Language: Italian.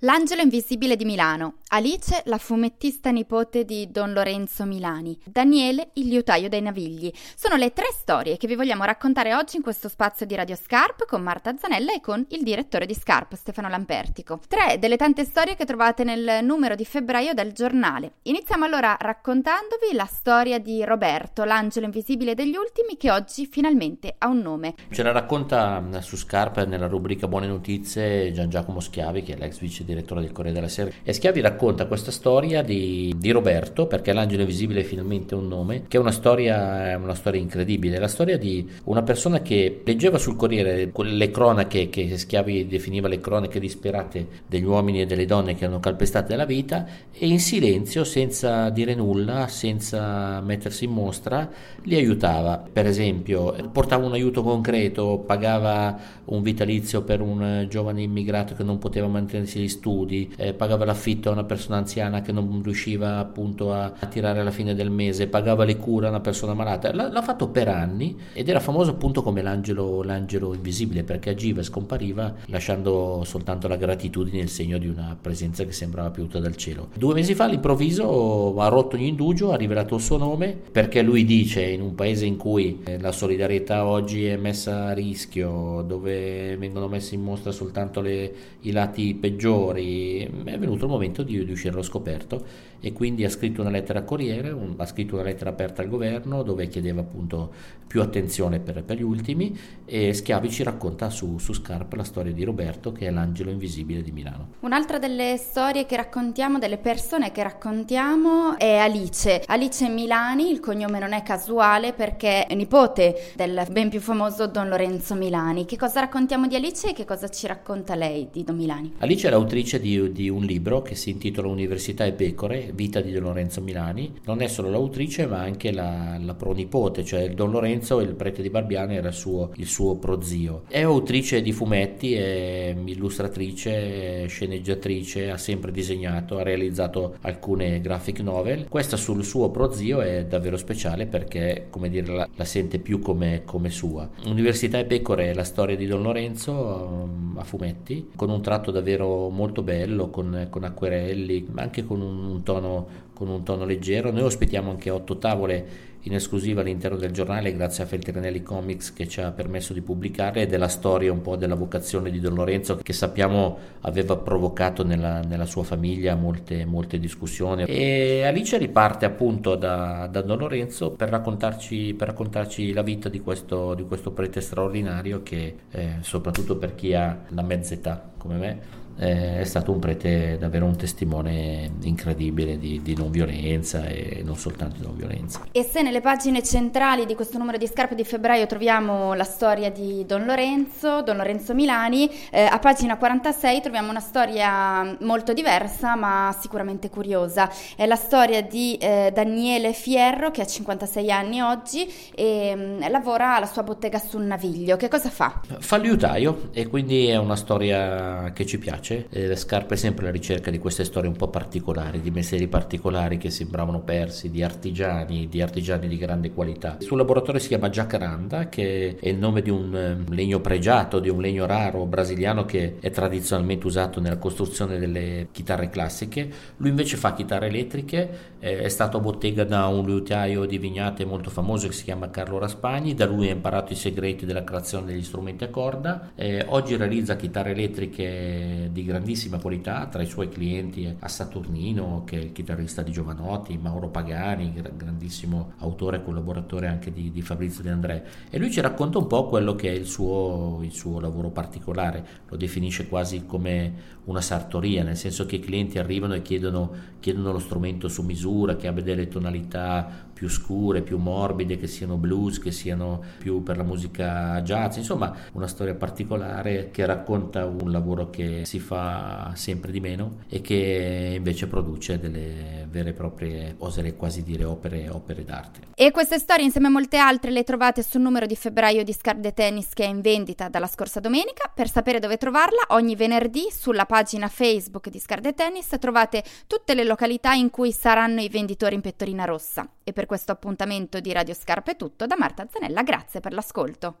L'angelo invisibile di Milano, Alice la fumettista nipote di Don Lorenzo Milani, Daniele il liutaio dei navigli. Sono le tre storie che vi vogliamo raccontare oggi in questo spazio di Radio Scarp con Marta Zanella e con il direttore di Scarp, Stefano Lampertico. Tre delle tante storie che trovate nel numero di febbraio del giornale. Iniziamo allora raccontandovi la storia di Roberto, l'angelo invisibile degli ultimi che oggi finalmente ha un nome. Ce la racconta su Scarp nella rubrica Buone Notizie Gian Giacomo Schiavi che è l'ex vice direttore del Corriere della Sera. E Schiavi racconta questa storia di, di, Roberto, perché l'angelo invisibile è finalmente un nome, che è una storia, una storia incredibile. La storia di una persona che leggeva sul Corriere le cronache che Schiavi definiva le cronache disperate degli uomini e delle donne che hanno calpestato la vita e in silenzio, senza dire nulla, senza mettersi in mostra, li aiutava. Per esempio, portava un aiuto concreto, pagava un vitalizio per un giovane immigrato che non poteva mantenersi gli studi, eh, pagava l'affitto a una persona anziana che non riusciva appunto a, a tirare alla fine del mese, pagava le cure a una persona malata. L- l'ha fatto per anni ed era famoso appunto come l'angelo, l'angelo invisibile perché agiva e scompariva lasciando soltanto la gratitudine, il segno di una presenza che sembrava piuta dal cielo. Due mesi fa all'improvviso ha rotto ogni indugio, ha rivelato il suo nome perché lui dice in un paese in cui eh, la solidarietà oggi è messa a rischio, dove vengono messi in mostra soltanto le, i lati peggiori, è venuto il momento di, di uscire allo scoperto e quindi ha scritto una lettera a Corriere, un, ha scritto una lettera aperta al governo dove chiedeva appunto più attenzione per, per gli ultimi e Schiavi ci racconta su, su Scarpa la storia di Roberto che è l'angelo invisibile di Milano. Un'altra delle storie che raccontiamo, delle persone che raccontiamo è Alice. Alice Milani, il cognome non è casuale perché è nipote del ben più famoso Don Lorenzo Milani. Che cosa raccontiamo di Alice e che cosa ci racconta lei di Don Milani? Alice è l'autrice di, di un libro che si intitola Università e pecore, vita di Don Lorenzo Milani. Non è solo l'autrice ma anche la, la pronipote, cioè Don Lorenzo, il prete di Barbiano era il suo, il suo prozio. È autrice di fumetti, è illustratrice, è sceneggiatrice, ha sempre disegnato, ha realizzato alcune graphic novel. Questa sul suo prozio è davvero speciale perché, come dire, la, la sente più come, come, sua. Università e pecore è la storia di Don Lorenzo um, a fumetti, con un tratto davvero molto bello, con, con acquerelli, ma anche con un, un, tono, con un tono leggero. Noi ospitiamo anche otto tavole in esclusiva all'interno del giornale grazie a Feltrinelli Comics che ci ha permesso di pubblicare e della storia un po' della vocazione di Don Lorenzo che sappiamo aveva provocato nella, nella sua famiglia molte, molte, discussioni e Alice riparte appunto da, da Don Lorenzo per raccontarci, per raccontarci, la vita di questo, di questo prete straordinario che eh, soprattutto per chi ha la mezza età come me è stato un prete davvero un testimone incredibile di, di, non violenza e non soltanto di non violenza. E se nelle pagine centrali di questo numero di scarpe di febbraio troviamo la storia di Don Lorenzo, Don Lorenzo Milani, eh, a pagina 46 troviamo una storia molto diversa ma sicuramente curiosa. È la storia di eh, Daniele Fierro che ha 56 anni oggi e mh, mm, lavora alla sua bottega sul Naviglio. Che cosa fa? Fa liutaio e quindi è una storia che ci piace piace. Eh, Scarpa è sempre alla ricerca di queste storie un po' particolari, di mestieri particolari che sembravano persi, di artigiani, di artigiani di grande qualità. Il suo laboratorio si chiama Jacaranda, che è il nome di un ehm, legno pregiato, di un legno raro brasiliano che è tradizionalmente usato nella costruzione delle chitarre classiche. Lui invece fa chitarre elettriche, è stato a bottega da un liutaio di Vignate molto famoso che si chiama Carlo Raspagni, da lui ha imparato i segreti della creazione degli strumenti a corda. Eh, oggi realizza chitarre elettriche di grandissima qualità, tra i suoi clienti a Saturnino, che è il chitarrista di Giovanotti, Mauro Pagani, grandissimo autore e collaboratore anche di, di, Fabrizio De André. E lui ci racconta un po' quello che è il suo, il suo lavoro particolare, lo definisce quasi come una sartoria, nel senso che i clienti arrivano e chiedono, chiedono lo strumento su misura, che abbia delle tonalità più scure, più morbide, che siano blues, che siano più per la musica jazz, insomma una storia particolare che racconta un lavoro che si fa sempre di meno e che invece produce delle vere e proprie, oserei quasi dire, opere, opere d'arte. E queste storie insieme a molte altre le trovate sul numero di febbraio di Scarpe Tennis che è in vendita dalla scorsa domenica. Per sapere dove trovarla, ogni venerdì sulla pagina Facebook di Scarpe Tennis trovate tutte le località in cui saranno i venditori in pettorina rossa. E per questo appuntamento di Radio Scarpe è tutto da Marta Zanella, grazie per l'ascolto.